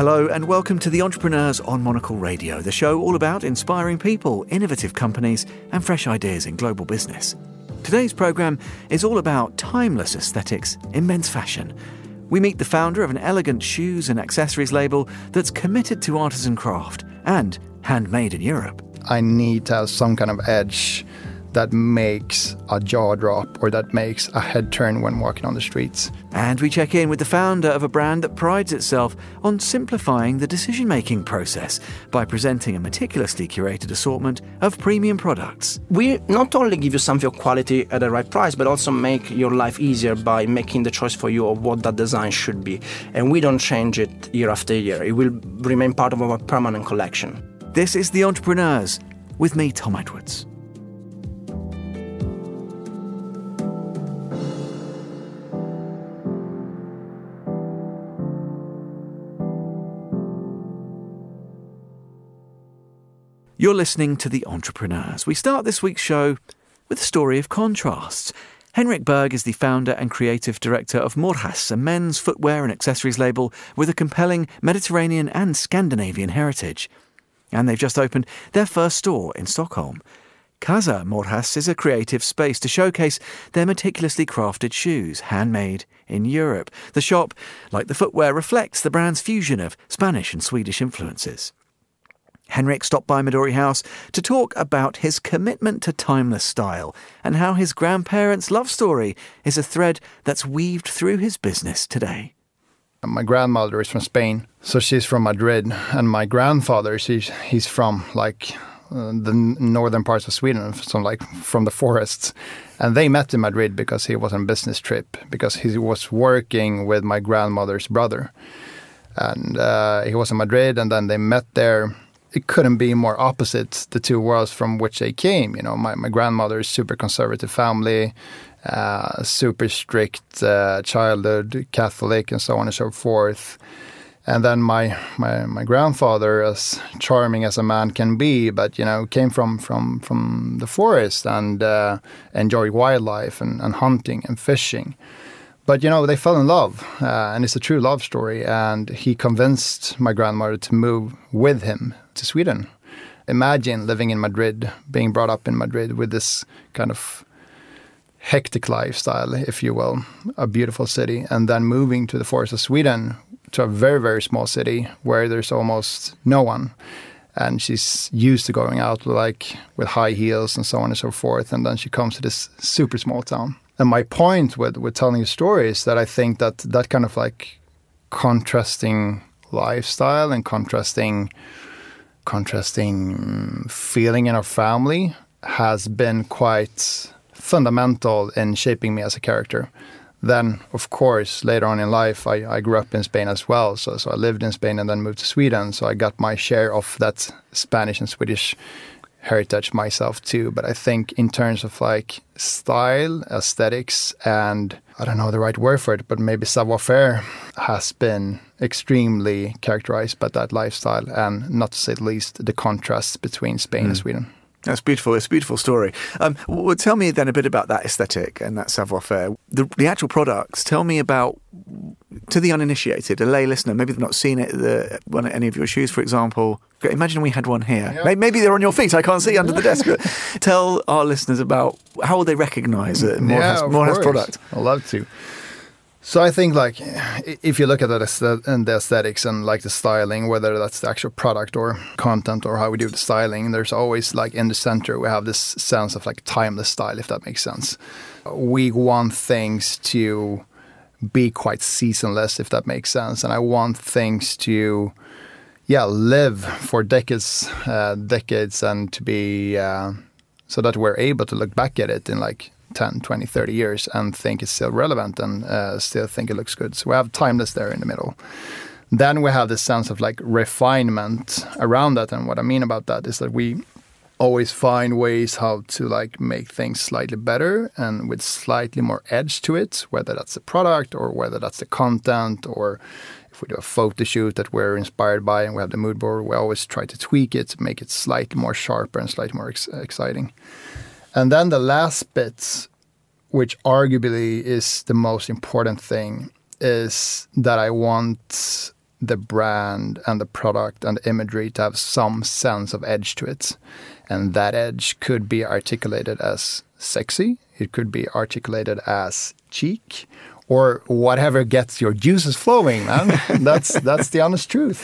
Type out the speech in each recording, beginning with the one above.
Hello, and welcome to The Entrepreneurs on Monocle Radio, the show all about inspiring people, innovative companies, and fresh ideas in global business. Today's programme is all about timeless aesthetics in men's fashion. We meet the founder of an elegant shoes and accessories label that's committed to artisan craft and handmade in Europe. I need to have some kind of edge that makes a jaw drop or that makes a head turn when walking on the streets. And we check in with the founder of a brand that prides itself on simplifying the decision making process by presenting a meticulously curated assortment of premium products. We not only give you something of your quality at the right price, but also make your life easier by making the choice for you of what that design should be. And we don't change it year after year, it will remain part of our permanent collection. This is The Entrepreneurs with me, Tom Edwards. You're listening to The Entrepreneurs. We start this week's show with a story of contrasts. Henrik Berg is the founder and creative director of Morjas, a men's footwear and accessories label with a compelling Mediterranean and Scandinavian heritage. And they've just opened their first store in Stockholm. Casa Morjas is a creative space to showcase their meticulously crafted shoes, handmade in Europe. The shop, like the footwear, reflects the brand's fusion of Spanish and Swedish influences. Henrik stopped by Midori House to talk about his commitment to timeless style and how his grandparents' love story is a thread that's weaved through his business today. My grandmother is from Spain, so she's from Madrid, and my grandfather, he's, he's from like uh, the northern parts of Sweden, so like from the forests. And they met in Madrid because he was on a business trip, because he was working with my grandmother's brother. And uh, he was in Madrid, and then they met there it couldn't be more opposite the two worlds from which they came. You know, my, my grandmother's super conservative family, uh, super strict uh, childhood, Catholic, and so on and so forth. And then my, my my grandfather, as charming as a man can be, but you know, came from from from the forest and uh, enjoyed wildlife and, and hunting and fishing but you know they fell in love uh, and it's a true love story and he convinced my grandmother to move with him to sweden. Imagine living in madrid being brought up in madrid with this kind of hectic lifestyle if you will a beautiful city and then moving to the forest of sweden to a very very small city where there's almost no one. And she's used to going out like with high heels and so on and so forth and then she comes to this super small town and my point with with telling a story is that I think that that kind of like contrasting lifestyle and contrasting contrasting feeling in our family has been quite fundamental in shaping me as a character. Then, of course, later on in life, I, I grew up in Spain as well. So, so I lived in Spain and then moved to Sweden. So I got my share of that Spanish and Swedish heritage myself too. But I think in terms of like style, aesthetics, and I don't know the right word for it, but maybe savoir faire has been extremely characterized by that lifestyle, and not to say the least, the contrast between Spain mm. and Sweden. That's beautiful. It's a beautiful story. Um, well, tell me then a bit about that aesthetic and that savoir faire. The, the actual products. Tell me about to the uninitiated, a lay listener. Maybe they've not seen it. The, one any of your shoes, for example. Imagine we had one here. Yeah. Maybe they're on your feet. I can't see under the desk. tell our listeners about how will they recognise it. More yeah, has, Morjas product. I'd love to. So I think like if you look at that and the aesthetics and like the styling, whether that's the actual product or content or how we do the styling, there's always like in the center we have this sense of like timeless style, if that makes sense. We want things to be quite seasonless, if that makes sense, and I want things to yeah live for decades, uh, decades, and to be uh, so that we're able to look back at it in like 10, 20, 30 years and think it's still relevant and uh, still think it looks good. So we have timeless there in the middle. Then we have this sense of like refinement around that. And what I mean about that is that we always find ways how to like make things slightly better and with slightly more edge to it, whether that's the product or whether that's the content or we do a photo shoot that we're inspired by and we have the mood board, we always try to tweak it to make it slightly more sharper and slightly more ex exciting. And then the last bit, which arguably is the most important thing, is that I want the brand and the product and the imagery to have some sense of edge to it. And that edge could be articulated as sexy, it could be articulated as cheek, or whatever gets your juices flowing, man. that's that's the honest truth.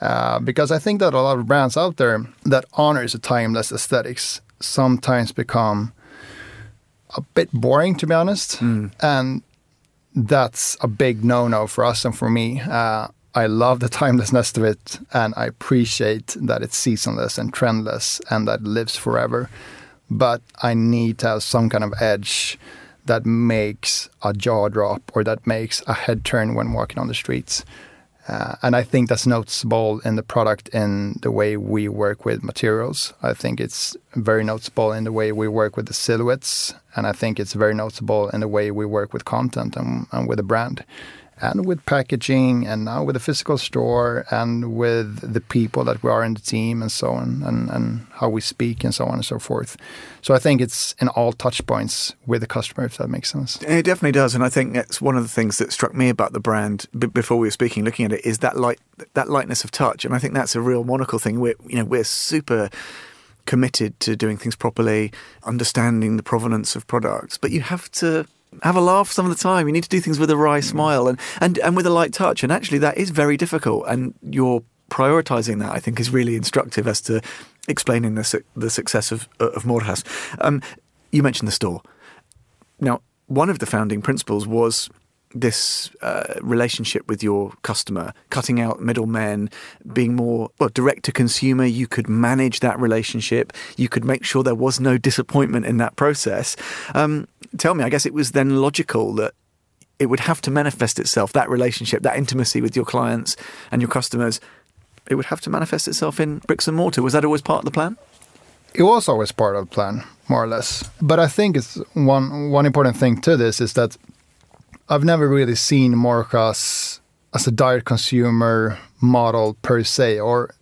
Uh, because I think that a lot of brands out there that honors a timeless aesthetics sometimes become a bit boring, to be honest, mm. and that's a big no-no for us and for me. Uh, I love the timelessness of it, and I appreciate that it's seasonless and trendless and that it lives forever. But I need to have some kind of edge that makes a jaw drop or that makes a head turn when walking on the streets. Uh, and I think that's noticeable in the product in the way we work with materials. I think it's very noticeable in the way we work with the silhouettes. And I think it's very noticeable in the way we work with content and, and with the brand and with packaging and now with the physical store and with the people that we are in the team and so on and, and how we speak and so on and so forth. So I think it's in all touch points with the customer, if that makes sense. It definitely does. And I think that's one of the things that struck me about the brand b- before we were speaking, looking at it, is that light, that lightness of touch. And I think that's a real monocle thing. We're, you know, we're super committed to doing things properly, understanding the provenance of products, but you have to have a laugh some of the time. You need to do things with a wry smile and, and, and with a light touch. And actually, that is very difficult. And you're prioritizing that, I think, is really instructive as to explaining the, su- the success of, of Morjas. Um, you mentioned the store. Now, one of the founding principles was this uh, relationship with your customer, cutting out middlemen, being more well direct to consumer. You could manage that relationship. You could make sure there was no disappointment in that process. Um, tell me, I guess it was then logical that it would have to manifest itself that relationship, that intimacy with your clients and your customers. It would have to manifest itself in bricks and mortar. Was that always part of the plan? It was always part of the plan, more or less. But I think it's one one important thing to this is that I've never really seen Morjas as a direct consumer model per se, or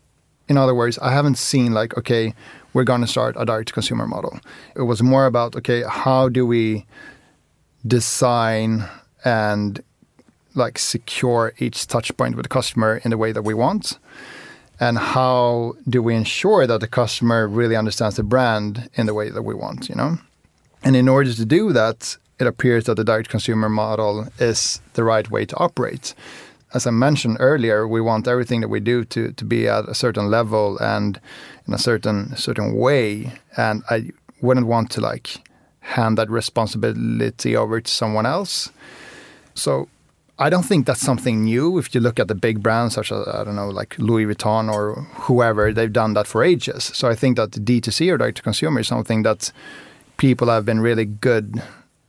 in other words, I haven't seen like, okay, we're going to start a direct consumer model. It was more about, okay, how do we design and like secure each touch point with the customer in the way that we want? And how do we ensure that the customer really understands the brand in the way that we want, you know? And in order to do that, it appears that the direct consumer model is the right way to operate. As I mentioned earlier, we want everything that we do to, to be at a certain level and in a certain certain way. And I wouldn't want to like hand that responsibility over to someone else. So I don't think that's something new. If you look at the big brands such as I don't know, like Louis Vuitton or whoever, they've done that for ages. So I think that the D2C or direct to consumer is something that people have been really good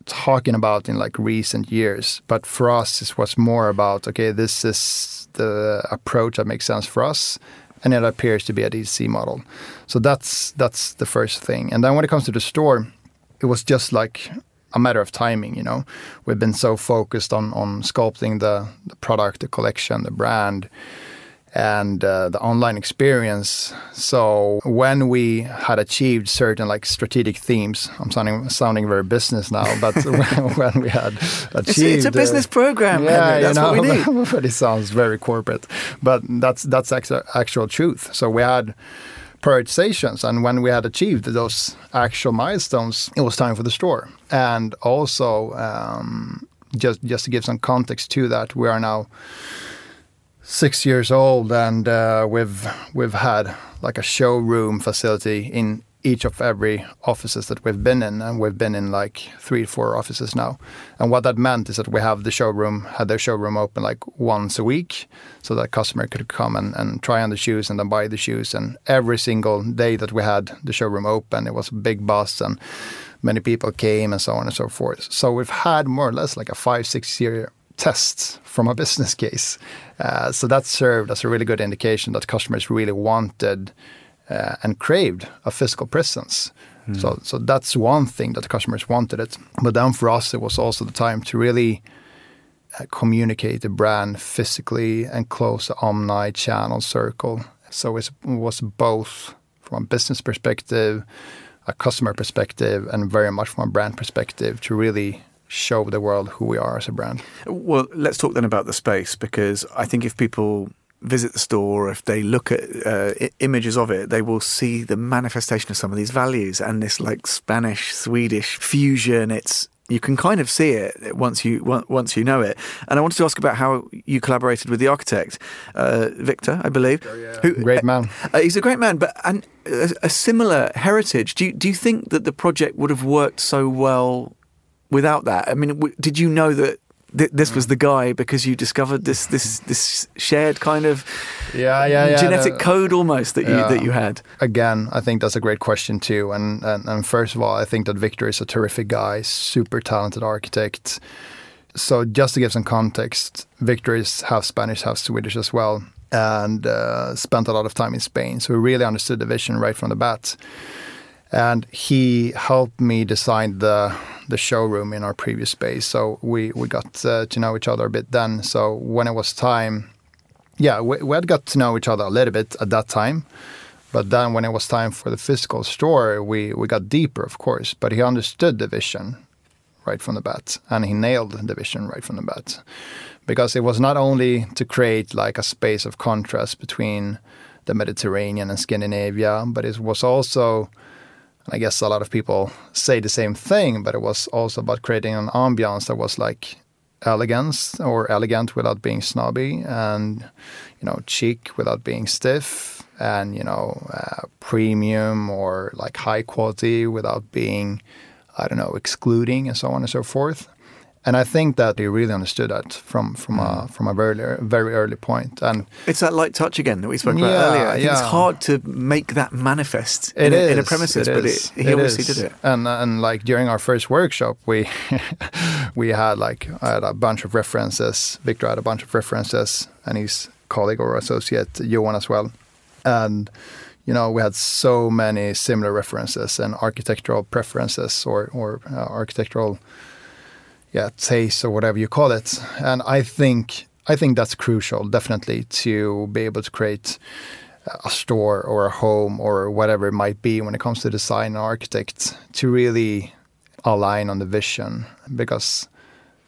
talking about in like recent years. But for us, it was more about okay, this is the approach that makes sense for us, and it appears to be a DC model. So that's that's the first thing. And then when it comes to the store, it was just like a matter of timing. You know, we've been so focused on on sculpting the the product, the collection, the brand and uh, the online experience. So when we had achieved certain like strategic themes, I'm sounding sounding very business now, but when, we had achieved, it's, it's a business uh, program. Yeah, that's you know, what we need. but it sounds very corporate, but that's that's actual, actual truth. So we had prioritizations, and when we had achieved those actual milestones, it was time for the store, and also. Um, just, just to give some context to that, we are now six years old, and uh, we've we've had like a showroom facility in each of every offices that we've been in, and we've been in like three, or four offices now. And what that meant is that we have the showroom had their showroom open like once a week, so that customer could come and, and try on the shoes and then buy the shoes. And every single day that we had the showroom open, it was a big buzz and many people came and so on and so forth. So we've had more or less like a five, six year tests from a business case. Uh, so that served as a really good indication that customers really wanted uh, and craved a physical presence. Mm. So, so that's one thing that the customers wanted it. But then for us, it was also the time to really uh, communicate the brand physically and close the omni-channel circle. So it was both from a business perspective, a customer perspective, and very much from a brand perspective to really show the world who we are as a brand. Well, let's talk then about the space because I think if people visit the store, if they look at uh, I- images of it, they will see the manifestation of some of these values and this like Spanish Swedish fusion. It's you can kind of see it once you once you know it. And I wanted to ask about how you collaborated with the architect, uh, Victor, I believe. Who, Great man. Uh, he's a great man, but and a, a similar heritage. Do you, do you think that the project would have worked so well without that? I mean, w- did you know that th- this was the guy because you discovered this this this shared kind of Yeah, yeah, yeah. genetic code almost that you Yeah. that you had? again, I think that's a great question too. And, and and first of all, I think that Victor is a terrific guy, super talented architect. So just to give some context, Victor is half Spanish, half Swedish as well, and uh, spent a lot of time in Spain. So he really understood the vision right from the bat. And he helped me design the the showroom in our previous space. So we we got uh, to know each other a bit then. So when it was time yeah, we, we had got to know each other a little bit at that time. But then when it was time for the physical store, we, we got deeper, of course. But he understood the vision right from the bat, and he nailed the vision right from the bat. Because it was not only to create like a space of contrast between the Mediterranean and Scandinavia, but it was also, and I guess a lot of people say the same thing, but it was also about creating an ambiance that was like elegance or elegant without being snobby and you know chic without being stiff and you know uh, premium or like high quality without being i don't know excluding and so on and so forth and i think that he really understood that from from a from a very very early point. and It's that light touch again that we spoke about earlier. I think it's hard to make that manifest in, a, in a premises, but it, he obviously is. did it. And and like during our first workshop, we we had like I had a bunch of references. Victor had a bunch of references, and his colleague or associate Johan as well. And you know, we had so many similar references and architectural preferences or or uh, architectural yeah taste or whatever you call it. And I think I think that's crucial, definitely, to be able to create a store or a home or whatever it might be when it comes to design and architect to really align on the vision because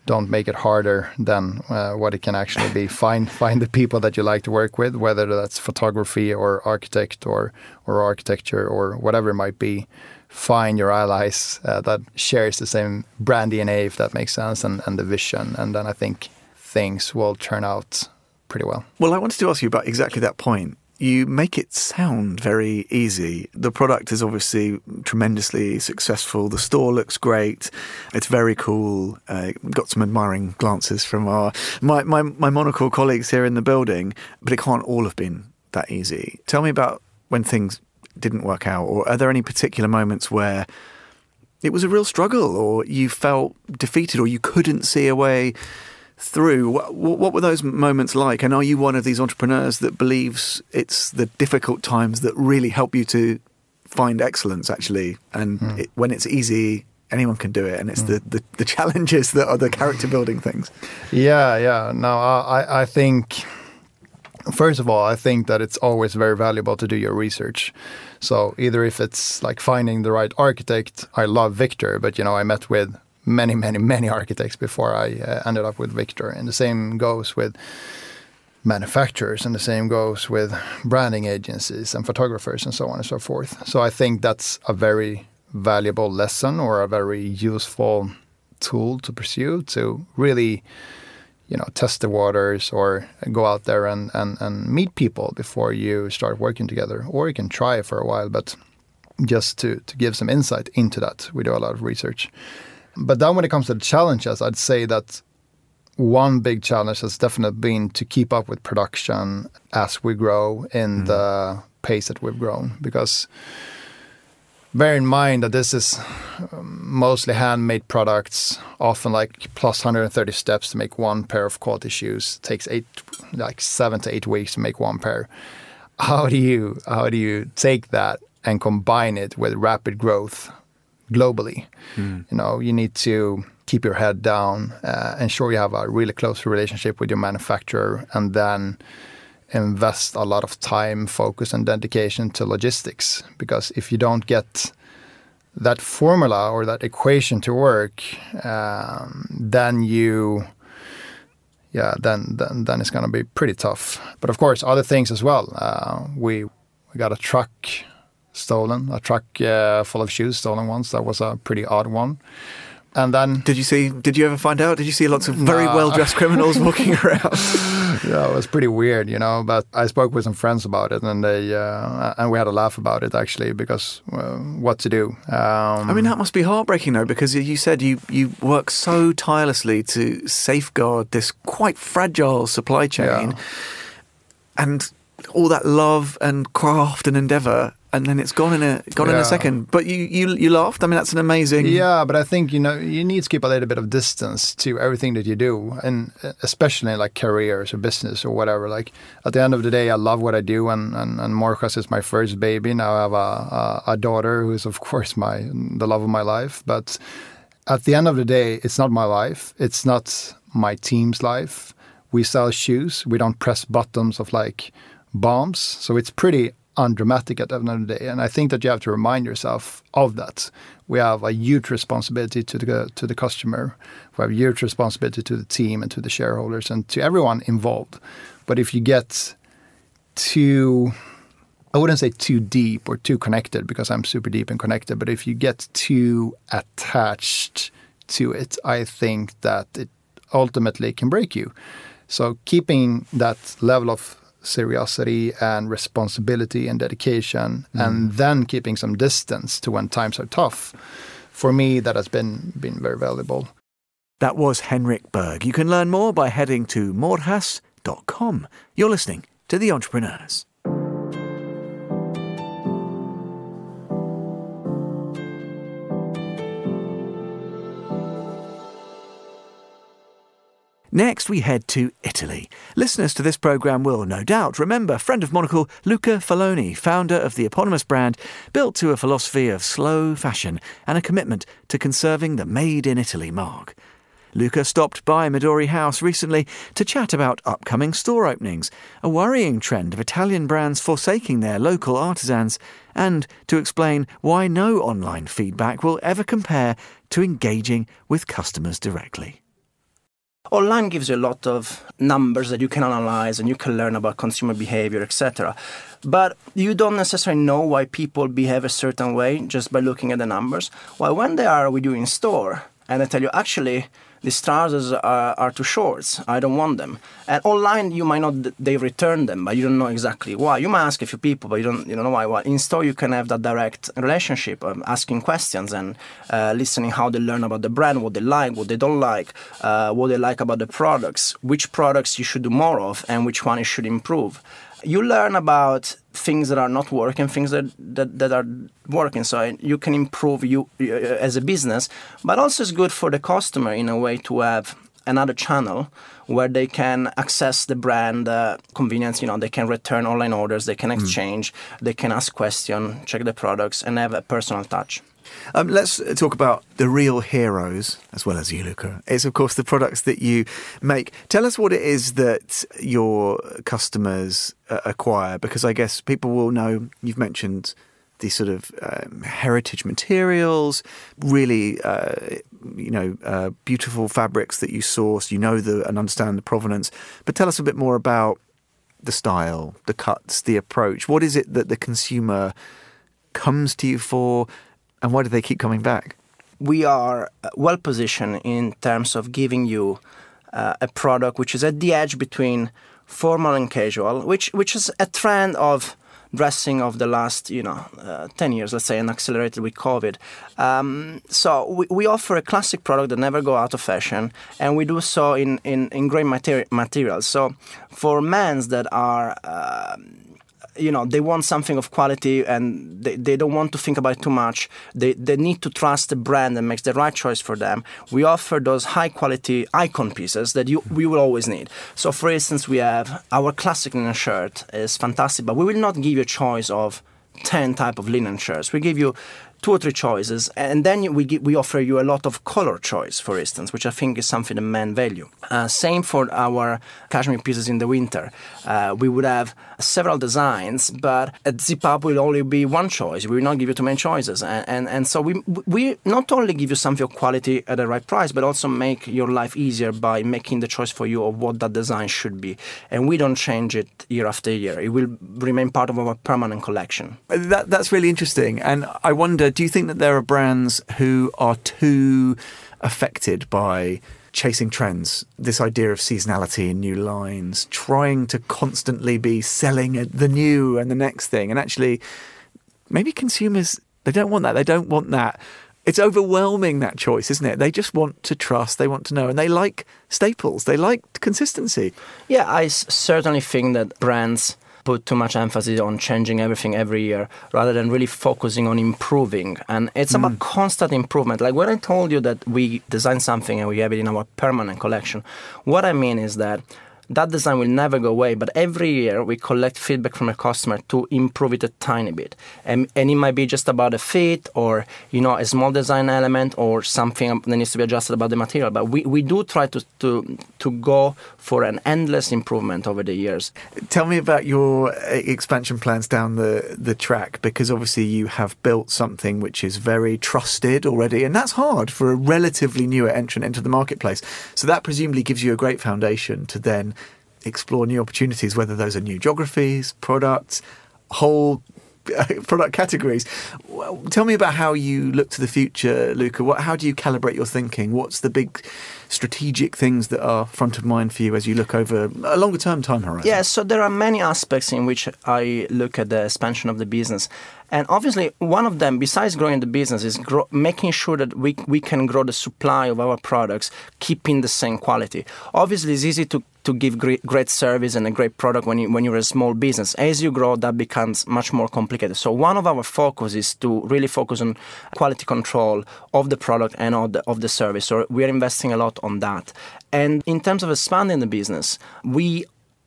don't make it harder than uh, what it can actually be find find the people that you like to work with whether that's photography or architect or or architecture or whatever it might be find your allies uh, that shares the same brand DNA if that makes sense and, and the vision and then I think things will turn out pretty well Well, I wanted to ask you about exactly that point. You make it sound very easy. The product is obviously tremendously successful. The store looks great. It's very cool. Uh, got some admiring glances from our my, my my monocle colleagues here in the building. But it can't all have been that easy. Tell me about when things didn't work out, or are there any particular moments where it was a real struggle, or you felt defeated, or you couldn't see a way through. What, what were those moments like? And are you one of these entrepreneurs that believes it's the difficult times that really help you to find excellence, actually? And hmm. it, when it's easy, anyone can do it. And it's hmm. the, the, the challenges that are the character building things. Yeah, yeah. No, I- I think first of all, I think that it's always very valuable to do your research. So either if it's like finding the right architect, I love Victor, but you know, I met with many, many, many architects before I uh, ended up with Victor, and the same goes with manufacturers, and the same goes with branding agencies and photographers, and so on and so forth. So I think that's a very valuable lesson or a very useful tool to pursue to really you know test the waters or go out there and, and, and meet people before you start working together. Or you can try for a while but just to, to give some insight into that we do a lot of research. But then when it comes to the challenges i'd say that one big challenge has definitely been to keep up with production as we grow in mm. the pace that we've grown. Because bear in mind that this is um, mostly handmade products, often like plus 130 steps to make one pair of quality shoes. takes eight, like seven to eight weeks to make one pair. How do you how do you take that and combine it with rapid growth globally? You know, you need to keep your head down, uh, ensure you have a really close relationship with your manufacturer, and then invest a lot of time, focus, and dedication to logistics. Because if you don't get that formula or that equation to work, um, then you, yeah, then then, then it's going to be pretty tough. But of course, other things as well. Uh, we we got a truck stolen, a truck uh, full of shoes stolen once. That was a pretty odd one. And then, did you see? Did you ever find out? Did you see lots of very nah. well dressed criminals walking around? yeah, it was pretty weird, you know. But I spoke with some friends about it, and they uh, and we had a laugh about it actually because uh, what to do. Um, I mean, that must be heartbreaking though, because you said you you work so tirelessly to safeguard this quite fragile supply chain, yeah. and all that love and craft and endeavor and then it's gone in a gone yeah. in a second. But you, you you laughed. I mean, that's an amazing. Yeah, but I think you know you need to keep a little bit of distance to everything that you do, and uh, especially like careers or business or whatever. Like at the end of the day, I love what I do, and and, and Morjas is my first baby. Now I have a, a, a daughter who is of course my the love of my life. But at the end of the day, it's not my life. It's not my team's life. We sell shoes. We don't press buttons of like bombs. So it's pretty undramatic at the end of the day. And I think that you have to remind yourself of that. We have a huge responsibility to the to the customer. We have a huge responsibility to the team and to the shareholders and to everyone involved. But if you get too I wouldn't say too deep or too connected because I'm super deep and connected, but if you get too attached to it, I think that it ultimately can break you. So keeping that level of seriosity and responsibility and dedication, mm. and then keeping some distance to when times are tough. For me, that has been been very valuable. That was Henrik Berg. You can learn more by heading to morjas.com. You're listening to The Entrepreneurs. Next, we head to Italy. Listeners to this programme will no doubt remember friend of Monocle Luca Faloni, founder of the eponymous brand, built to a philosophy of slow fashion and a commitment to conserving the Made in Italy mark. Luca stopped by Midori House recently to chat about upcoming store openings, a worrying trend of Italian brands forsaking their local artisans, and to explain why no online feedback will ever compare to engaging with customers directly. Online gives you a lot of numbers that you can analyze and you can learn about consumer behavior, etc. But you don't necessarily know why people behave a certain way just by looking at the numbers. While when they are with you in store and they tell you, actually, these trousers are, are too short. I don't want them. And online, you might not they return them, but you don't know exactly why. You might ask a few people, but you don't you don't know why. Well, in store, you can have that direct relationship, of asking questions and uh, listening how they learn about the brand, what they like, what they don't like, uh, what they like about the products, which products you should do more of, and which one you should improve you learn about things that are not working, things that, that, that are working. So you can improve you uh, as a business, but also it's good for the customer in a way to have another channel where they can access the brand uh, convenience. You know, they can return online orders, they can hmm. exchange, mm. they can ask questions, check the products, and have a personal touch. Um, let's talk about the real heroes as well as you, Luca. It's, of course, the products that you make. Tell us what it is that your customers uh, acquire, because I guess people will know you've mentioned these sort of um, heritage materials, really, uh, you know, uh, beautiful fabrics that you source. You know the and understand the provenance. But tell us a bit more about the style, the cuts, the approach. What is it that the consumer comes to you for? And why do they keep coming back? We are well positioned in terms of giving you uh, a product which is at the edge between formal and casual, which which is a trend of dressing of the last you know uh, 10 years let's say and accelerated with covid. Um, so we, we offer a classic product that never go out of fashion and we do so in in, in great materi- materials. So for men's that are uh, you know they want something of quality and they, they don't want to think about it too much. They, they need to trust the brand that makes the right choice for them. We offer those high quality icon pieces that you we will always need. So for instance we have our classic linen shirt is fantastic but we will not give you a choice of 10 type of linen shirts. We give you two or three choices, and then we we offer you a lot of color choice, for instance, which I think is something the men value. Uh, same for our cashmere pieces in the winter. Uh, we would have several designs, but at Zip Up will only be one choice. We will not give you too many choices, and and, and so we we not only give you something of quality at the right price, but also make your life easier by making the choice for you of what that design should be, and we don't change it year after year. It will remain part of our permanent collection. That, that's really interesting, and I wonder do you think that there are brands who are too affected by chasing trends, this idea of seasonality in new lines, trying to constantly be selling the new and the next thing, and actually, maybe consumers they don't want that. They don't want that. It's overwhelming that choice, isn't it? They just want to trust, they want to know, and they like staples, they like consistency. Yeah, I certainly think that brands put too much emphasis on changing everything every year rather than really focusing on improving. And it's mm. about constant improvement. Like when I told you that we design something and we have it in our permanent collection, what I mean is that that design will never go away. But every year we collect feedback from a customer to improve it a tiny bit, and, and it might be just about a fit or you know a small design element or something that needs to be adjusted about the material. But we, we do try to to to go for an endless improvement over the years. Tell me about your uh, expansion plans down the the track because obviously you have built something which is very trusted already, and that's hard for a relatively newer entrant into the marketplace. So that presumably gives you a great foundation to then explore new opportunities, whether those are new geographies, products, whole product categories. Tell me about how you look to the future, Luca. What, how do you calibrate your thinking? What's the big strategic things that are front of mind for you as you look over a longer term time horizon? Yeah, so there are many aspects in which I look at the expansion of the business. And obviously, one of them, besides growing the business, is grow, making sure that we, we can grow the supply of our products, keeping the same quality. Obviously, it's easy to to give great, great service and a great product when, you, when you're a small business. As you grow, that becomes much more complicated. So one of our focus is to really focus on quality control of the product and of the, of the service. So we're investing a lot on that. And in terms of expanding the business, we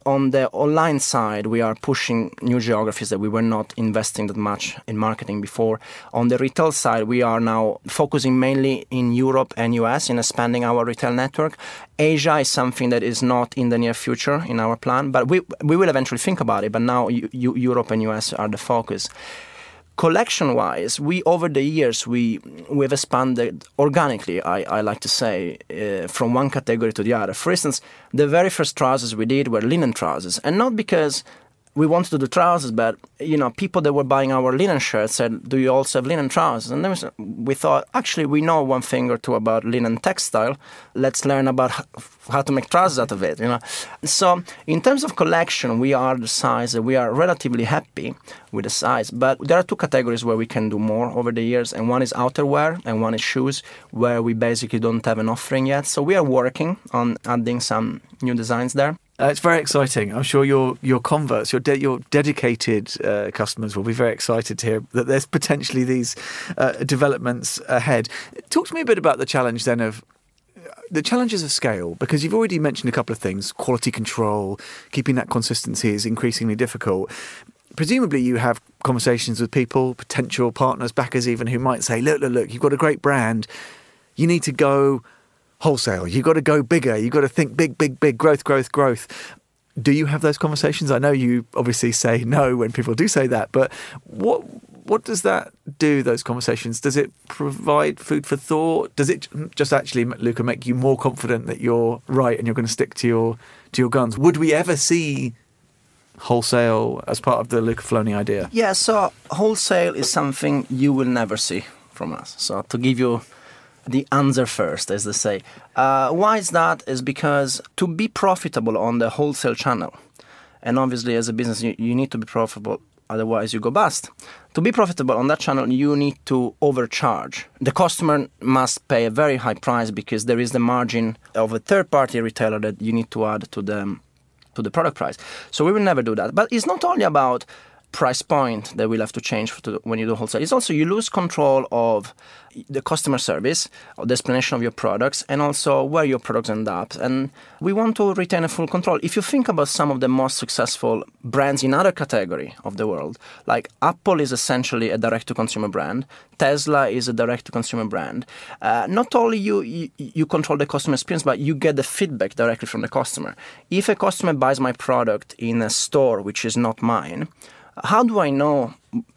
on the online side, we are pushing new geographies that we were not investing that much in marketing before. On the retail side, we are now focusing mainly in Europe and US in expanding our retail network. Asia is something that is not in the near future in our plan, but we, we will eventually think about it. But now Europe and US are the focus collection wise we over the years we we've expanded organically i, I like to say uh, from one category to the other. For instance the very first trousers we did were linen trousers and not because we wanted to do trousers, but you know, people that were buying our linen shirts said, "Do you also have linen trousers?" And then we thought, actually, we know one thing or two about linen textile. Let's learn about how to make trousers out of it. You know, so in terms of collection, we are the size. We are relatively happy with the size, but there are two categories where we can do more over the years, and one is outerwear and one is shoes, where we basically don't have an offering yet. So we are working on adding some new designs there. Uh, it's very exciting. I'm sure your your converts, your de- your dedicated uh, customers will be very excited to hear that there's potentially these uh, developments ahead. Talk to me a bit about the challenge then of uh, the challenges of scale because you've already mentioned a couple of things quality control keeping that consistency is increasingly difficult presumably you have conversations with people potential partners backers even who might say look look look you've got a great brand you need to go wholesale. You've got to go bigger. You've got to think big, big, big growth, growth, growth. Do you have those conversations? I know you obviously say no when people do say that, but what what does that do? Those conversations does it provide food for thought? Does it mm, just actually, Luca, make you more confident that you're right and you're going to stick to your to your guns? Would we ever see wholesale as part of the Luca Faloni idea? Yeah, so wholesale is something you will never see from us. So to give you the answer first, as they say. Uh, why is that? Is because to be profitable on the wholesale channel, and obviously as a business you, you need to be profitable, otherwise you go bust. To be profitable on that channel, you need to overcharge. The customer must pay a very high price because there is the margin of a third-party retailer that you need to add to the to the product price. So we will never do that. But it's not only about price point that we'll have to change to when you do wholesale. It's also you lose control of the customer service, or the explanation of your products, and also where your products end up. And we want to retain a full control. If you think about some of the most successful brands in other category of the world, like Apple is essentially a direct-to-consumer brand, Tesla is a direct-to-consumer brand. Uh, not only you, you you control the customer experience, but you get the feedback directly from the customer. If a customer buys my product in a store which is not mine, how do I know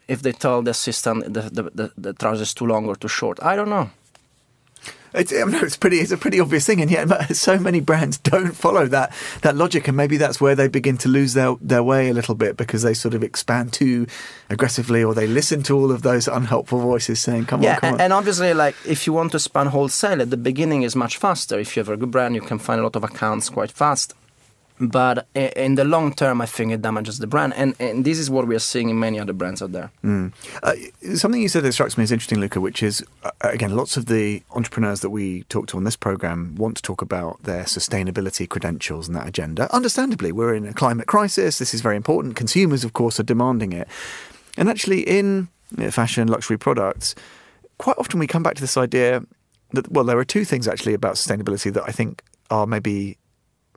if they tell the assistant the, the, the, the trouser is too long or too short? I don't know. It's, I mean, it's pretty. It's a pretty obvious thing, and yet so many brands don't follow that that logic, and maybe that's where they begin to lose their their way a little bit because they sort of expand too aggressively, or they listen to all of those unhelpful voices saying, "Come yeah, on, come and, on." and obviously, like if you want to expand wholesale at the beginning is much faster. If you have a good brand, you can find a lot of accounts quite fast but in the long term, I think it damages the brand, and, and this is what we are seeing in many other brands out there. Mm. Uh, something you said that strikes me as interesting, Luca, which is uh, again, lots of the entrepreneurs that we talk to on this program want to talk about their sustainability credentials and that agenda. Understandably, we're in a climate crisis. This is very important. Consumers, of course, are demanding it, and actually, in fashion, luxury products, quite often we come back to this idea that well, there are two things actually about sustainability that I think are maybe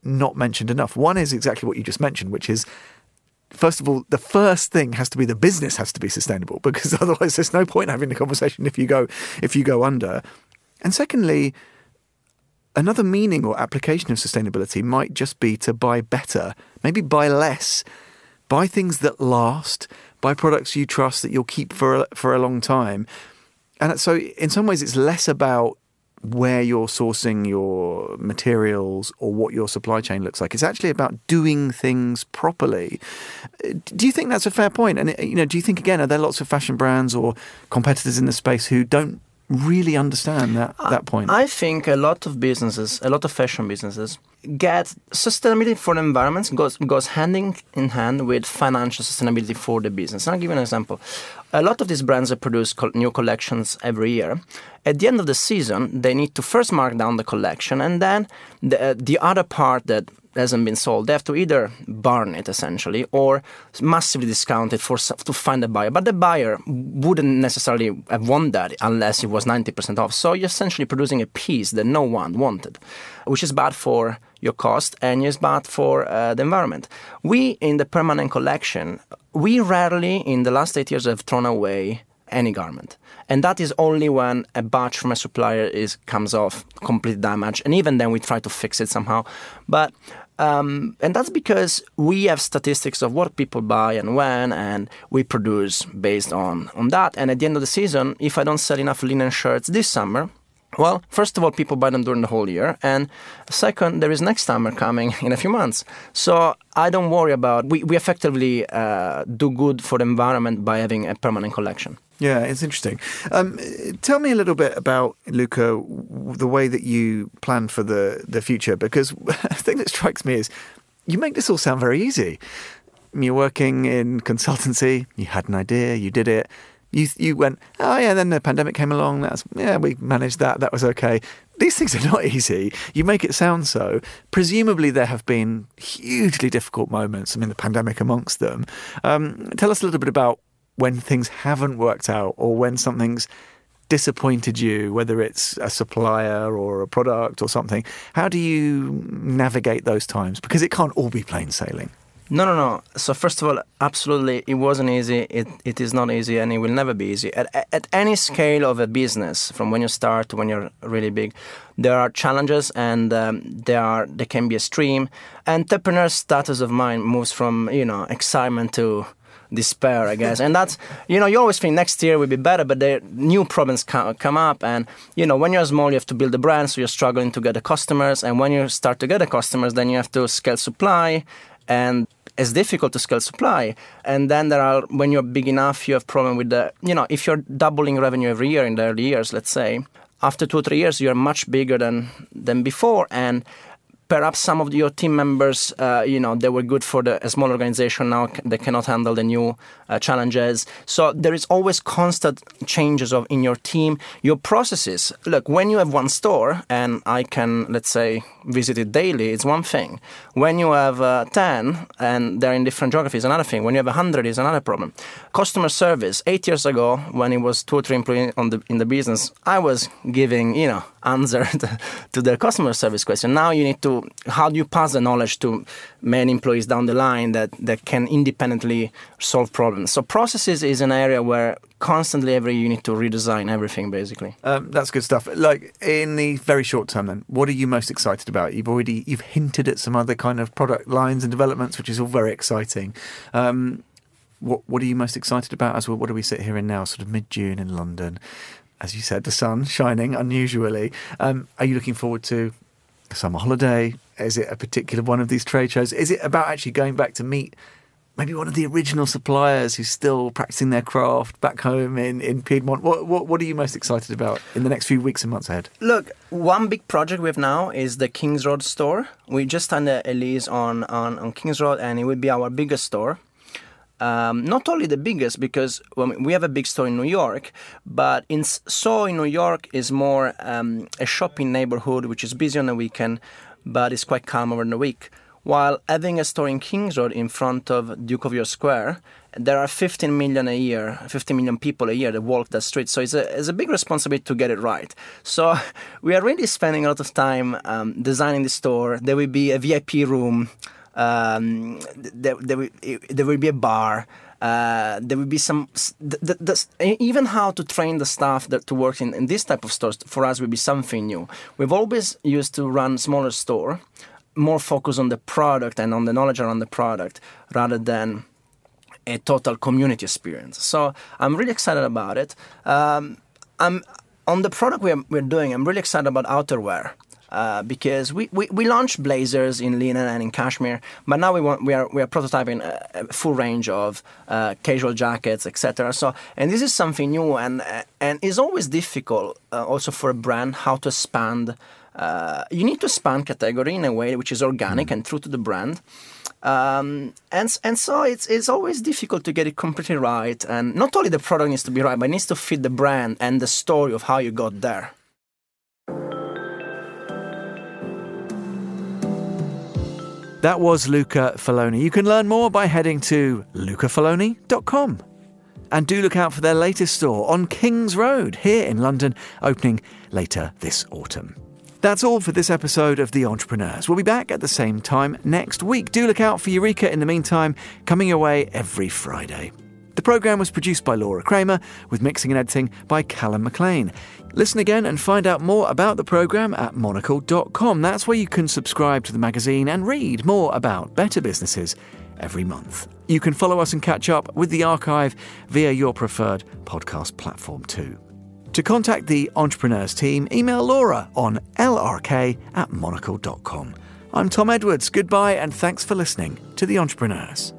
not mentioned enough. One is exactly what you just mentioned, which is first of all, the first thing has to be the business has to be sustainable because otherwise there's no point having the conversation if you go if you go under. And secondly, another meaning or application of sustainability might just be to buy better, maybe buy less, buy things that last, buy products you trust that you'll keep for a, for a long time. And so in some ways it's less about where you're sourcing your materials or what your supply chain looks like. It's actually about doing things properly. Do you think that's a fair point? And you know, do you think again are there lots of fashion brands or competitors in the space who don't really understand that that point? I think a lot of businesses, a lot of fashion businesses, get sustainability for the environment goes goes hand in hand with financial sustainability for the business. And I'll give you an example. A lot of these brands produce new collections every year. At the end of the season, they need to first mark down the collection, and then the, uh, the other part that hasn't been sold, they have to either burn it essentially or massively discount it for to find a buyer. But the buyer wouldn't necessarily have won that unless it was 90% off. So you're essentially producing a piece that no one wanted, which is bad for your cost and is bad for uh, the environment. We in the permanent collection, we rarely in the last eight years have thrown away any garment. And that is only when a batch from a supplier is comes off complete damage. And even then we try to fix it somehow. But um, and that's because we have statistics of what people buy and when, and we produce based on, on that. And at the end of the season, if I don't sell enough linen shirts this summer, well, first of all, people buy them during the whole year, and second, there is next summer coming in a few months. So I don't worry about. We we effectively uh, do good for the environment by having a permanent collection. Yeah, it's interesting. Um, tell me a little bit about Luca, the way that you plan for the the future, because the thing that strikes me is you make this all sound very easy. You're working in consultancy. You had an idea. You did it you you went, oh yeah, then the pandemic came along. That's yeah, we managed that. That was okay. These things are not easy. You make it sound so. Presumably, there have been hugely difficult moments. I mean, the pandemic amongst them. Um, tell us a little bit about when things haven't worked out, or when something's disappointed you, whether it's a supplier or a product or something. How do you navigate those times? Because it can't all be plain sailing. No, no, no. So first of all, absolutely, it wasn't easy. It, it is not easy, and it will never be easy. At, at any scale of a business, from when you start to when you're really big, there are challenges, and um, there are there can be a stream. Entrepreneur status of mind moves from you know excitement to despair, I guess. and that's, you know, you always think next year will be better, but the new problems come, come up. And, you know, when you're small, you have to build a brand, so you're struggling to get the customers. And when you start to get the customers, then you have to scale supply. And it's difficult to scale supply. And then there are when you're big enough, you have problem with the you know if you're doubling revenue every year in the early years, let's say, after two or three years, you're much bigger than than before, and perhaps some of your team members, uh, you know, they were good for the a small organization. Now they cannot handle the new uh, challenges. So there is always constant changes of in your team, your processes. Look, when you have one store and I can, let's say, visit it daily, it's one thing. When you have uh, ten and they're in different geographies, another thing. When you have hundred, is another problem. Customer service. Eight years ago, when it was two or three employees on the in the business, I was giving, you know, answer to the customer service question. Now you need to how do you pass the knowledge to many employees down the line that, that can independently solve problems. So processes is an area where constantly every you need to redesign everything basically. Um, that's good stuff. Like in the very short term then, what are you most excited about? You've already you've hinted at some other kind of product lines and developments, which is all very exciting. Um, what what are you most excited about as well? What do we sit here in now, sort of mid June in London? As you said, the sun shining unusually. Um, are you looking forward to a summer holiday? Is it a particular one of these trade shows? Is it about actually going back to meet maybe one of the original suppliers who's still practicing their craft back home in, in Piedmont? What, what, what are you most excited about in the next few weeks and months ahead? Look, one big project we have now is the Kings Road store. We just signed a lease on, on, on Kings Road and it will be our biggest store. Um, not only the biggest because well, we have a big store in New York, but in so in New York is more um, a shopping neighborhood which is busy on the weekend, but it's quite calm over the week. While having a store in Kings Road in front of Duke of York Square, there are 15 million a year, 15 million people a year that walk that street. So it's a, it's a big responsibility to get it right. So we are really spending a lot of time um, designing the store. There will be a VIP room. Um, there, there, will, there will be a bar. Uh, there will be some the, the, even how to train the staff that to work in, in this type of stores for us will be something new. We've always used to run smaller store more focus on the product and on the knowledge around the product rather than a total community experience. So i'm really excited about it. Um, i'm on the product we're, we're doing i'm really excited about outerwear uh, because we, we, we launched blazers in linen and in cashmere, but now we want we are we are prototyping a, a full range of uh, casual jackets, etc. So and this is something new and and it's always difficult uh, also for a brand how to expand. Uh, you need to expand category in a way which is organic mm. and true to the brand. Um, and and so it's it's always difficult to get it completely right. And not only the product needs to be right, but it needs to fit the brand and the story of how you got there. That was Luca Faloni. You can learn more by heading to lucafaloni.com. And do look out for their latest store on King's Road here in London, opening later this autumn. That's all for this episode of The Entrepreneurs. We'll be back at the same time next week. Do look out for Eureka in the meantime, coming your way every Friday. The programme was produced by Laura Kramer, with mixing and editing by Callum McLean. Listen again and find out more about the programme at monocle.com. That's where you can subscribe to the magazine and read more about better businesses every month. You can follow us and catch up with the archive via your preferred podcast platform too. To contact the Entrepreneurs team, email Laura on lrk at monocle.com. I'm Tom Edwards. Goodbye and thanks for listening to The Entrepreneurs.